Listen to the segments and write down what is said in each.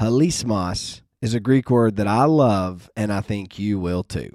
Hilasmos is a Greek word that I love, and I think you will too.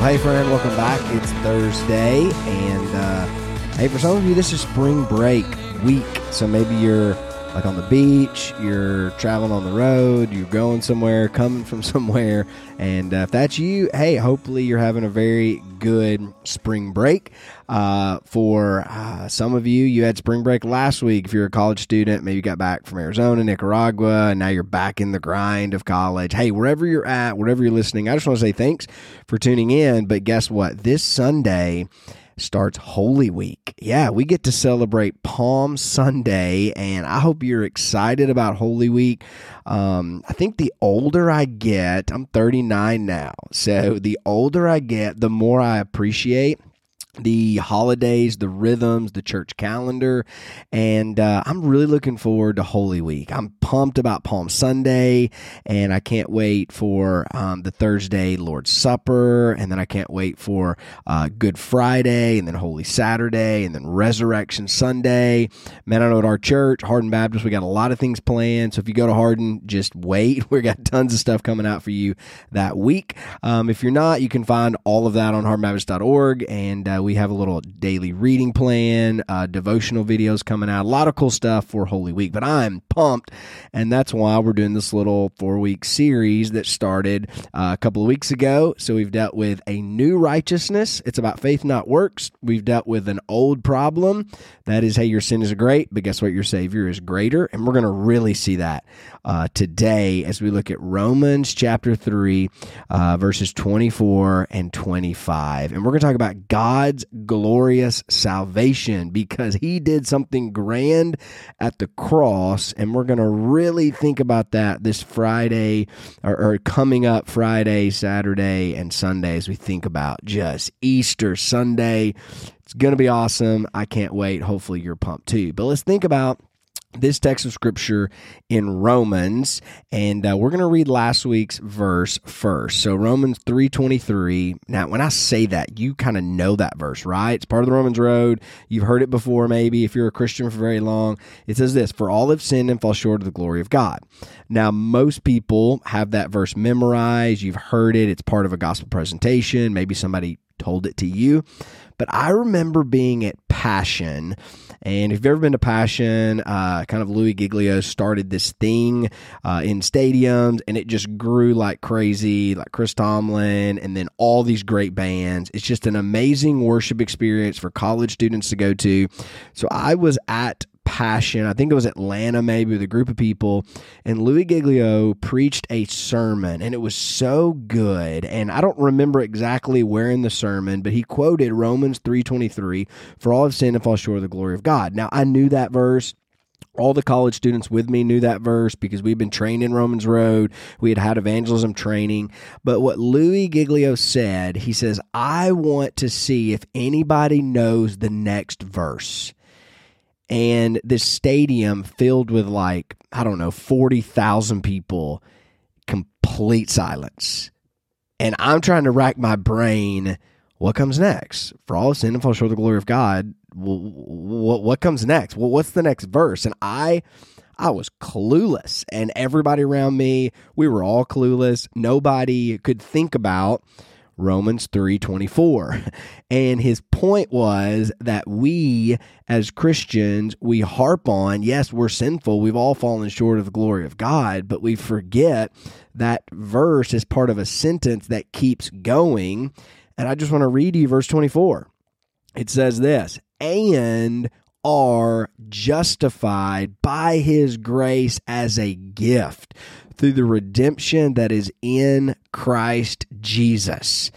Hey, friend, welcome back. It's Thursday, and uh, hey, for some of you, this is spring break week. So maybe you're like on the beach, you're traveling on the road, you're going somewhere, coming from somewhere, and uh, if that's you, hey, hopefully you're having a very good spring break. Uh, for uh, some of you, you had spring break last week. If you're a college student, maybe you got back from Arizona, Nicaragua, and now you're back in the grind of college. Hey, wherever you're at, wherever you're listening, I just want to say thanks for tuning in. But guess what? This Sunday, starts Holy Week. Yeah, we get to celebrate Palm Sunday, and I hope you're excited about Holy Week. Um, I think the older I get, I'm 39 now, so the older I get, the more I appreciate the holidays, the rhythms, the church calendar, and uh, I'm really looking forward to Holy Week. I'm pumped about Palm Sunday, and I can't wait for um, the Thursday Lord's Supper, and then I can't wait for uh, Good Friday, and then Holy Saturday, and then Resurrection Sunday. Man, I know at our church, Hardin Baptist, we got a lot of things planned. So if you go to Hardin, just wait. We got tons of stuff coming out for you that week. Um, if you're not, you can find all of that on hardinbaptist.org, and uh, we have a little daily reading plan, uh, devotional videos coming out, a lot of cool stuff for Holy Week. But I'm pumped, and that's why we're doing this little four week series that started uh, a couple of weeks ago. So we've dealt with a new righteousness. It's about faith, not works. We've dealt with an old problem that is, hey, your sin is great, but guess what? Your Savior is greater. And we're going to really see that uh, today as we look at Romans chapter 3, uh, verses 24 and 25. And we're going to talk about God's glorious salvation because he did something grand at the cross. And we're going to really think about that this Friday or, or coming up Friday, Saturday, and Sunday as we think about just Easter Sunday. It's going to be awesome. I can't wait. Hopefully, you're pumped too. But let's think about this text of scripture in Romans, and uh, we're going to read last week's verse first. So Romans three twenty three. Now, when I say that, you kind of know that verse, right? It's part of the Romans road. You've heard it before, maybe if you're a Christian for very long. It says this: "For all have sinned and fall short of the glory of God." Now, most people have that verse memorized. You've heard it. It's part of a gospel presentation. Maybe somebody told it to you. But I remember being at Passion, and if you've ever been to Passion, uh, kind of Louis Giglio started this thing uh, in stadiums, and it just grew like crazy, like Chris Tomlin, and then all these great bands. It's just an amazing worship experience for college students to go to. So I was at passion. I think it was Atlanta, maybe with a group of people, and Louis Giglio preached a sermon, and it was so good. And I don't remember exactly where in the sermon, but he quoted Romans three twenty three, "For all have sinned and fall short of the glory of God." Now I knew that verse. All the college students with me knew that verse because we've been trained in Romans Road. We had had evangelism training. But what Louis Giglio said, he says, I want to see if anybody knows the next verse and this stadium filled with like I don't know forty thousand people, complete silence, and I'm trying to rack my brain. What comes next? For all sin and fall short of the glory of God. What what comes next? Well, what's the next verse? And I. I was clueless, and everybody around me, we were all clueless. Nobody could think about Romans 3:24. And his point was that we as Christians, we harp on, yes, we're sinful. We've all fallen short of the glory of God, but we forget that verse is part of a sentence that keeps going. And I just want to read you verse 24. It says this, and are justified by his grace as a gift through the redemption that is in Christ Jesus.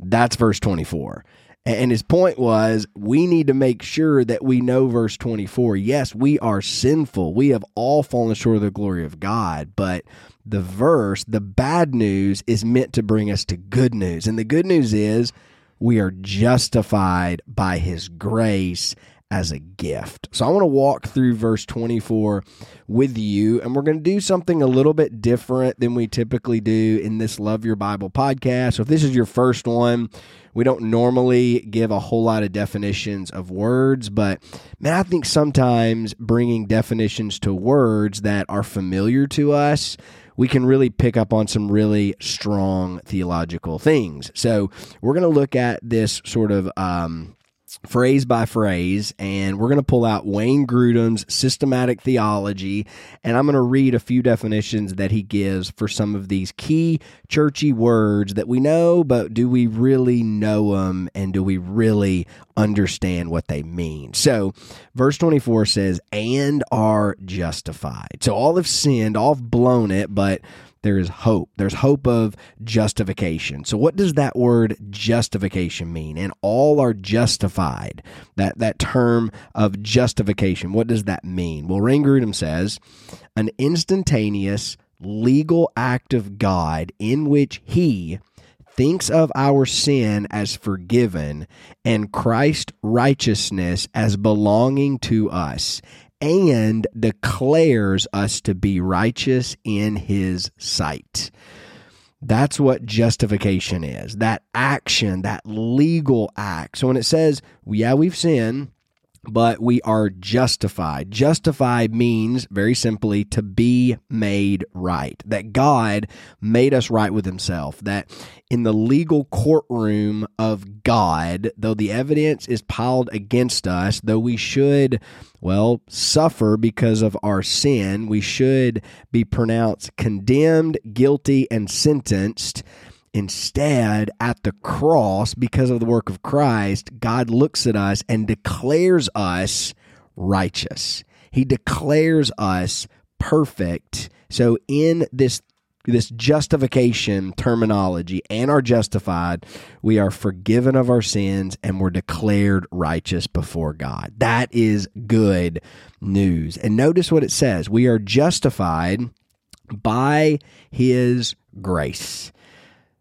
That's verse 24. And his point was, we need to make sure that we know verse 24. Yes, we are sinful. We have all fallen short of the glory of God. But the verse, the bad news, is meant to bring us to good news. And the good news is, we are justified by his grace as a gift. So I want to walk through verse 24 with you, and we're going to do something a little bit different than we typically do in this Love Your Bible podcast. So if this is your first one, we don't normally give a whole lot of definitions of words, but man, I think sometimes bringing definitions to words that are familiar to us we can really pick up on some really strong theological things. So we're going to look at this sort of um, phrase by phrase, and we're going to pull out Wayne Grudem's systematic theology, and I'm going to read a few definitions that he gives for some of these key churchy words that we know, but do we really know them, and do we really understand what they mean? So, verse 24 says, "And are justified." So all have sinned, all have blown it, but there is hope. There's hope of justification. So what does that word justification mean? And all are justified. That that term of justification, what does that mean? Well, Grudem says, an instantaneous legal act of God in which he thinks of our sin as forgiven and Christ's righteousness as belonging to us and declares us to be righteous in his sight. That's what justification is that action, that legal act. So when it says, yeah, we've sinned, but we are justified. Justified means, very simply, to be made right. That God made us right with Himself. That in the legal courtroom of God, though the evidence is piled against us, though we should, well, suffer because of our sin, we should be pronounced condemned, guilty, and sentenced Instead, at the cross, because of the work of Christ, God looks at us and declares us righteous. He declares us perfect. So, in this this justification terminology and are justified, we are forgiven of our sins and we're declared righteous before God. That is good news. And notice what it says we are justified by his grace.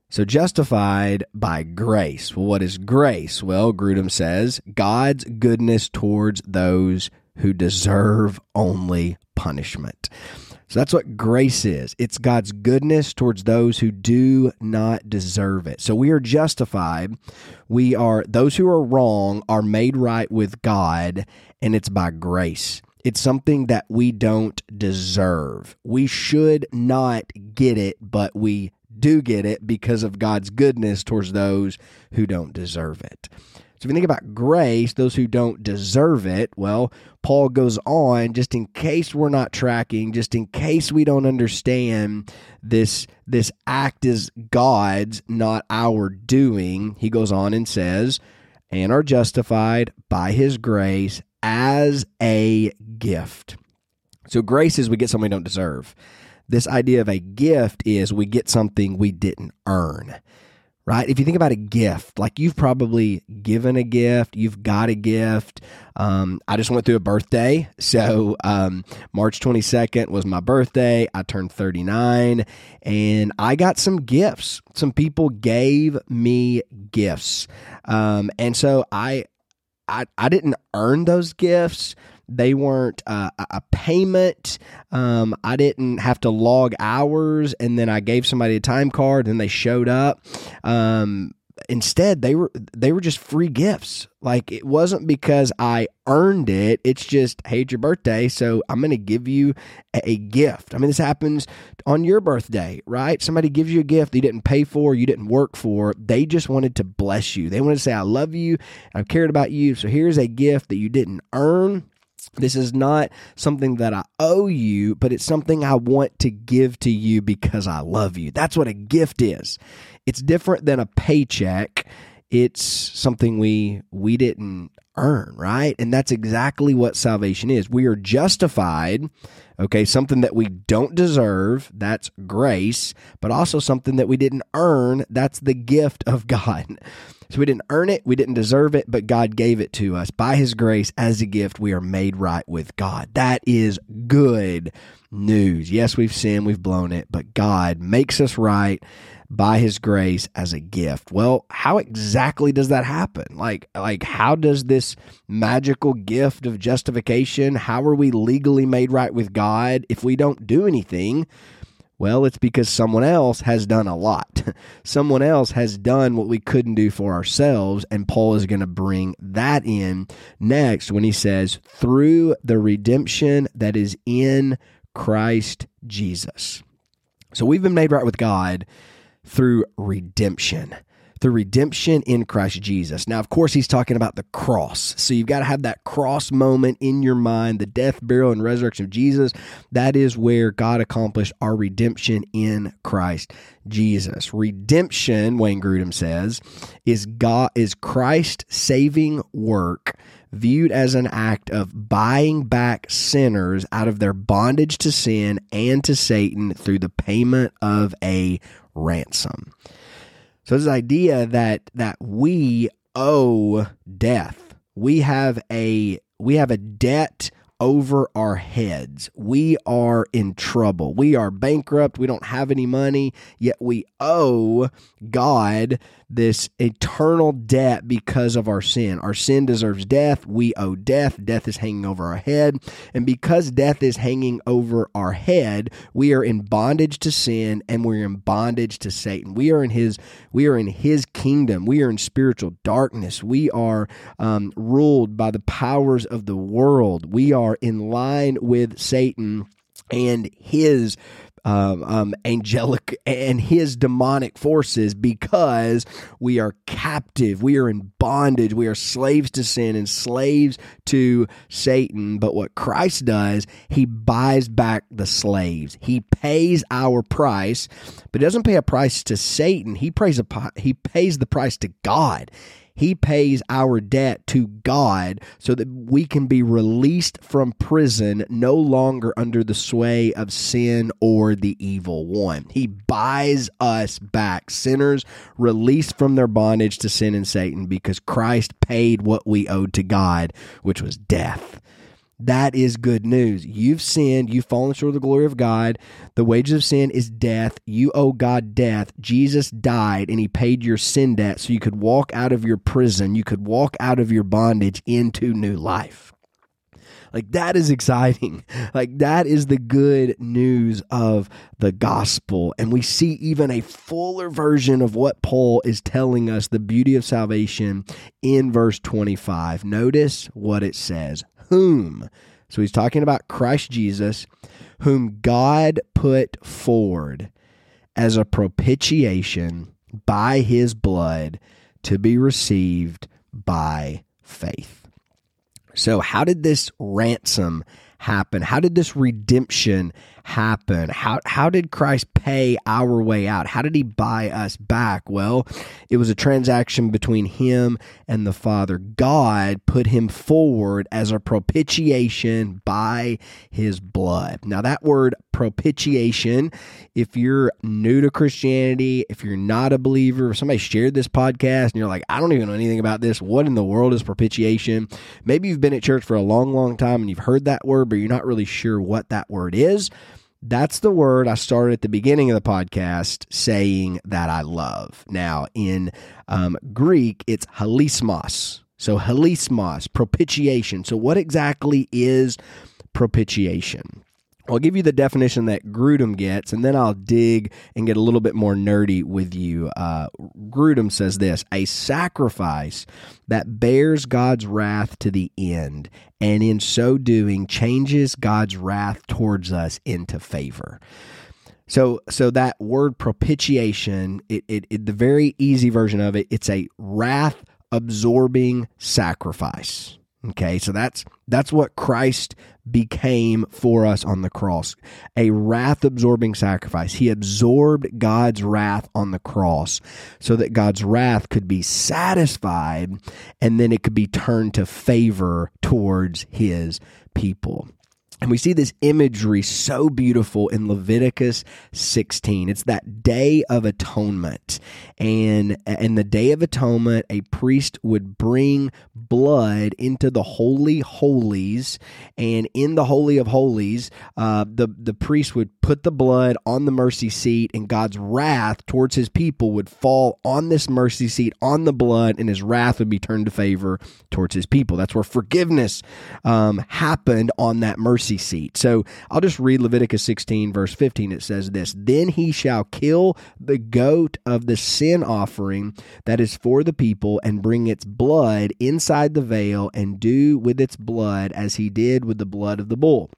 So, justified by grace. Well, what is grace? Well, Grudem says God's goodness towards those who deserve only punishment. So that's what grace is. It's God's goodness towards those who do not deserve it. So we are justified. We are, those who are wrong are made right with God, and it's by grace. It's something that we don't deserve. We should not get it, but we do get it because of God's goodness towards those who don't deserve it. So if you think about grace, those who don't deserve it, well, Paul goes on just in case we're not tracking, just in case we don't understand this this act is God's, not our doing. He goes on and says, and are justified by his grace as a gift. So grace is we get something we don't deserve this idea of a gift is we get something we didn't earn right? If you think about a gift, like you've probably given a gift, you've got a gift. Um, I just went through a birthday. So um, March 22nd was my birthday. I turned 39 and I got some gifts. Some people gave me gifts. Um, and so I, I, I didn't earn those gifts they weren't uh, a payment. Um, I didn't have to log hours, and then I gave somebody a time card, and they showed up. Um, instead, they were they were just free gifts. Like it wasn't because I earned it. It's just hey, it's your birthday, so I'm going to give you a, gift. I mean, this happens on your birthday, right? Somebody gives you a gift you didn't pay for, you didn't work for. They just wanted to bless you. They wanted to say, "I love you. I've cared about you." So here's a gift that you didn't earn this is not something that I owe you, but it's something I want to give to you because I love you. That's what a gift is. It's different than a paycheck. It's something we we didn't earn, right? And that's exactly what salvation is. We are justified, okay, something that we don't deserve, that's grace, but also something that we didn't earn, that's the gift of God. So we didn't earn it, we didn't deserve it, but God gave it to us. By his grace, as a gift, we are made right with God. That is good news. Yes, we've sinned, we've blown it, but God makes us right by his grace as a gift. Well, how exactly does that happen? Like like how does this magical gift of justification, how are we legally made right with God if we don't do anything? Well, it's because someone else has done a lot. someone else has done what we couldn't do for ourselves. And Paul is going to bring that in next when he says, through the redemption that is in Christ Jesus. So we've been made right with God through redemption through redemption in Christ Jesus. Now, of course, he's talking about the cross. So you've got to have that cross moment in your mind, the death, burial, and resurrection of Jesus. That is where God accomplished our redemption in Christ Jesus. Redemption, Wayne Grudem says, is God is Christ saving work viewed as an act of buying back sinners out of their bondage to sin and to Satan through the payment of a ransom. So this idea that that we owe death. We have a we have a debt over our heads. We are in trouble. We are bankrupt. We don't have any money, yet we owe God this eternal debt because of our sin. Our sin deserves death. We owe death. Death is hanging over our head. And because death is hanging over our head, we are in bondage to sin and we're in bondage to Satan. We are in his we are in his kingdom. We are in spiritual darkness. We are um, ruled by the powers of the world. We are in line with Satan and his um, um, angelic and his demonic forces because we are captive. We are in bondage. We are slaves to sin and slaves to Satan. But what Christ does, he buys back the slaves. He pays our price, but doesn't pay a price to Satan. He pays, a, he pays the price to God. He pays our debt to God so that we can be released from prison, no longer under the sway of sin or the evil one. He buys us back, sinners released from their bondage to sin and Satan, because Christ paid what we owed to God, which was death. That is good news. You've sinned. You've fallen short of the glory of God. The wages of sin is death. You owe God death. Jesus died and he paid your sin debt so you could walk out of your prison. You could walk out of your bondage into new life. Like that is exciting. Like that is the good news of the gospel. And we see even a fuller version of what Paul is telling us the beauty of salvation in verse 25. Notice what it says whom. So he's talking about Christ Jesus, whom God put forward as a propitiation by his blood to be received by faith. So, how did this ransom happen? How did this redemption happen? How how did Christ pay our way out? How did he buy us back? Well, it was a transaction between him and the Father. God put him forward as a propitiation by his blood. Now that word propitiation, if you're new to Christianity, if you're not a believer, if somebody shared this podcast and you're like, I don't even know anything about this, what in the world is propitiation? Maybe you've been at church for a long, long time and you've heard that word, but you're not really sure what that word is. That's the word I started at the beginning of the podcast saying that I love. Now, in um, Greek, it's hilasmos. So, hilasmos, propitiation. So, what exactly is propitiation? I'll give you the definition that Grudem gets, and then I'll dig and get a little bit more nerdy with you. Uh, Grudem says this a sacrifice that bears God's wrath to the end, and in so doing changes God's wrath towards us into favor. So, so that word propitiation, it, it, it the very easy version of it, it's a wrath absorbing sacrifice. Okay, so that's that's what Christ became for us on the cross. A wrath absorbing sacrifice. He absorbed God's wrath on the cross so that God's wrath could be satisfied and then it could be turned to favor towards his people. And we see this imagery so beautiful in Leviticus 16. It's that day of atonement. And in the day of atonement, a priest would bring blood into the holy holies. And in the holy of holies, uh, the, the priest would put the blood on the mercy seat, and God's wrath towards his people would fall on this mercy seat, on the blood, and his wrath would be turned to favor towards his people. That's where forgiveness um, happened on that mercy mercy seat. So I'll just read Leviticus 16, verse 15. It says this Then he shall kill the goat of the sin offering that is for the people and bring its blood inside the veil and do with its blood as he did with the blood of the bull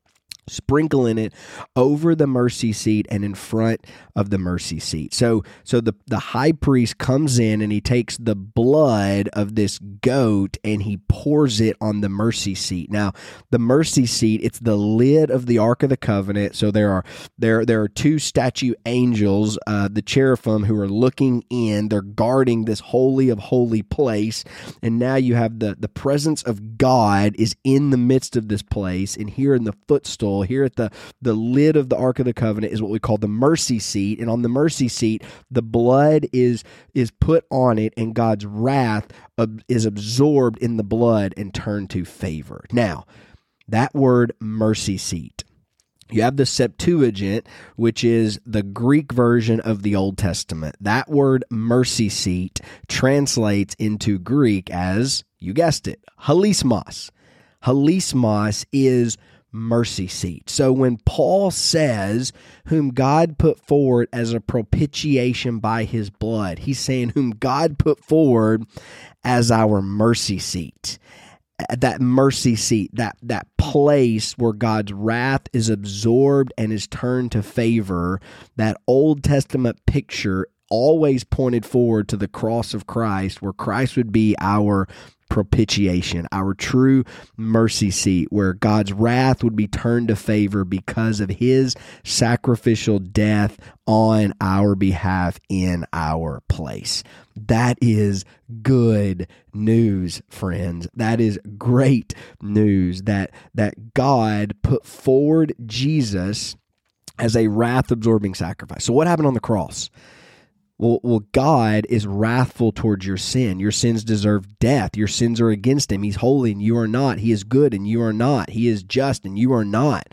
sprinkling it over the mercy seat and in front of the mercy seat. So so the the high priest comes in and he takes the blood of this goat and he pours it on the mercy seat. Now, the mercy seat, it's the lid of the ark of the covenant. So there are there there are two statue angels, uh, the cherubim who are looking in, they're guarding this holy of holy place. And now you have the the presence of God is in the midst of this place and here in the footstool here at the, the lid of the Ark of the Covenant is what we call the mercy seat. And on the mercy seat, the blood is, is put on it, and God's wrath is absorbed in the blood and turned to favor. Now, that word mercy seat. You have the Septuagint, which is the Greek version of the Old Testament. That word mercy seat translates into Greek as, you guessed it, hilasmos. Hilasmos is mercy seat. So when Paul says, whom God put forward as a propitiation by his blood, he's saying, whom God put forward as our mercy seat. That mercy seat, that, that place where God's wrath is absorbed and is turned to favor, that Old Testament picture always pointed forward to the cross of Christ, where Christ would be our propitiation, our true mercy seat, where God's wrath would be turned to favor because of his sacrificial death on our behalf in our place. That is good news, friends. That is great news that that God put forward Jesus as a wrath absorbing sacrifice. So what happened on the cross? Well, well, God is wrathful towards your sin. Your sins deserve death. Your sins are against him. He's holy and you are not. He is good and you are not. He is just and you are not.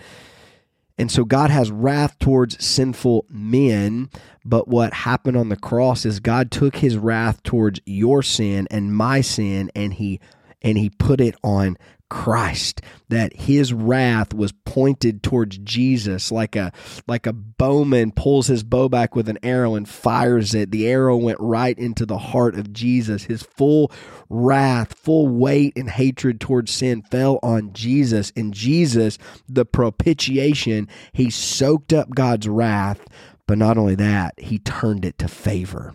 And so God has wrath towards sinful men. But what happened on the cross is God took his wrath towards your sin and my sin and he and he put it on Christ, that his wrath was pointed towards Jesus like a like a bowman pulls his bow back with an arrow and fires it. The arrow went right into the heart of Jesus. His full wrath, full weight and hatred towards sin fell on Jesus. And Jesus, the propitiation, he soaked up God's wrath, but not only that, he turned it to favor.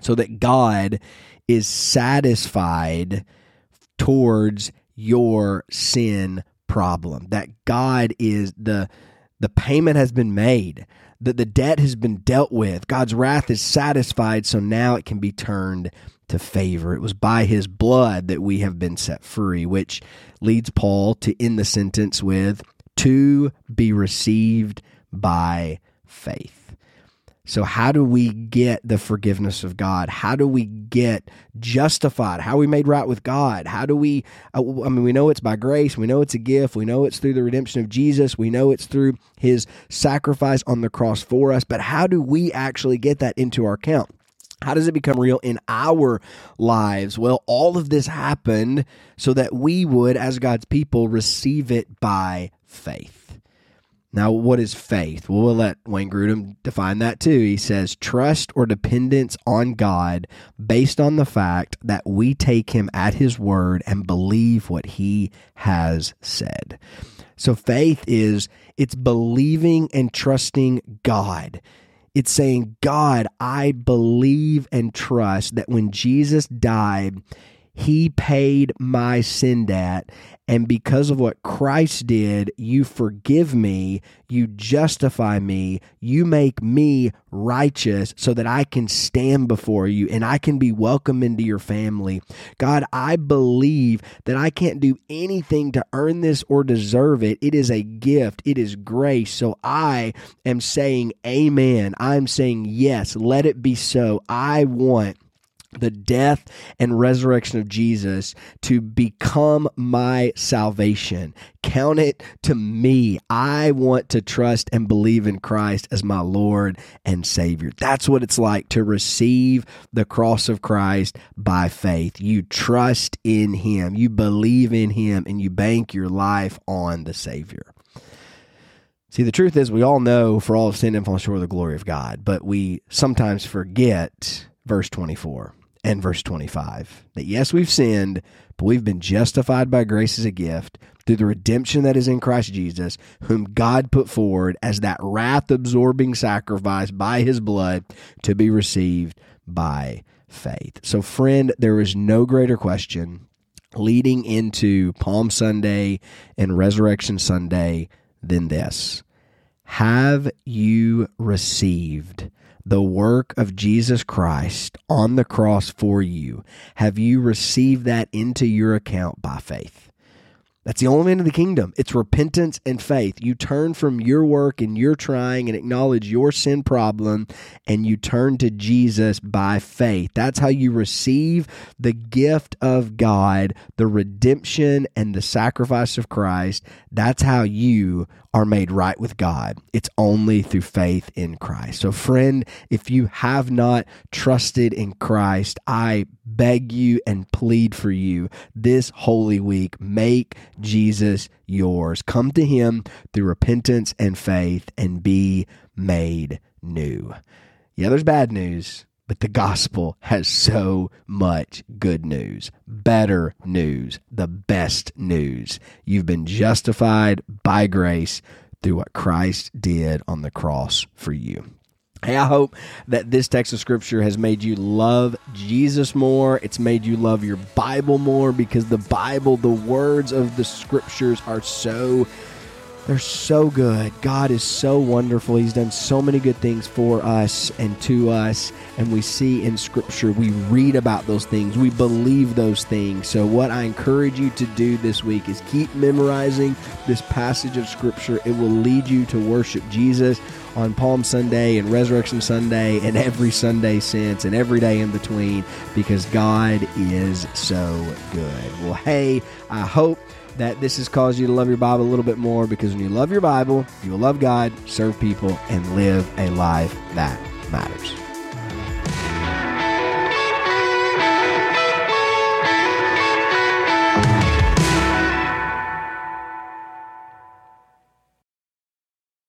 So that God is satisfied towards your sin problem. That God is the the payment has been made. That the debt has been dealt with. God's wrath is satisfied, so now it can be turned to favor. It was by his blood that we have been set free, which leads Paul to end the sentence with to be received by faith. So, how do we get the forgiveness of God? How do we get justified? How are we made right with God? How do we, uh, I mean, we know it's by grace. We know it's a gift. We know it's through the redemption of Jesus. We know it's through his sacrifice on the cross for us. But how do we actually get that into our account? How does it become real in our lives? Well, all of this happened so that we would, as God's people, receive it by faith. Now, what is faith? Well, we'll let Wayne Grudem define that too. He says, trust or dependence on God based on the fact that we take him at his word and believe what he has said. So, faith is it's believing and trusting God. It's saying, God, I believe and trust that when Jesus died, He paid my sin debt. And because of what Christ did, you forgive me, you justify me, you make me righteous so that I can stand before you and I can be welcome into your family. God, I believe that I can't do anything to earn this or deserve it. It is a gift, it is grace. So I am saying, Amen. I'm saying, Yes, let it be so. I want the death and resurrection of Jesus to become my salvation. Count it to me. I want to trust and believe in Christ as my Lord and Savior. That's what it's like to receive the cross of Christ by faith. You trust in Him, you believe in Him, and you bank your life on the Savior. See, the truth is, we all know for all of sin and fall short of the glory of God, but we sometimes forget verse 24 and verse 25 that yes, we've sinned, but we've been justified by grace as a gift through the redemption that is in Christ Jesus, whom God put forward as that wrath absorbing sacrifice by his blood to be received by faith. So, friend, there is no greater question leading into Palm Sunday and Resurrection Sunday than this Have you received? The work of Jesus Christ on the cross for you, have you received that into your account by faith? That's the only way into the kingdom. It's repentance and faith. You turn from your work and your trying and acknowledge your sin problem, and you turn to Jesus by faith. That's how you receive the gift of God, the redemption and the sacrifice of Christ. That's how you are made right with God. It's only through faith in Christ. So, friend, if you have not trusted in Christ, I beg you and plead for you this holy week make Jesus yours. Come to him through repentance and faith and be made new. Yeah, there's bad news, but the gospel has so much good news, better news, the best news. You've been justified by grace through what Christ did on the cross for you. Hey, I hope that this text of scripture has made you love Jesus more. It's made you love your Bible more because the Bible, the words of the scriptures are so they're so good. God is so wonderful. He's done so many good things for us and to us. And we see in Scripture, we read about those things, we believe those things. So, what I encourage you to do this week is keep memorizing this passage of Scripture. It will lead you to worship Jesus on Palm Sunday and Resurrection Sunday and every Sunday since and every day in between because God is so good. Well, hey, I hope that this has caused you to love your Bible a little bit more because when you love your Bible, you will love God, serve people, and live a life that matters.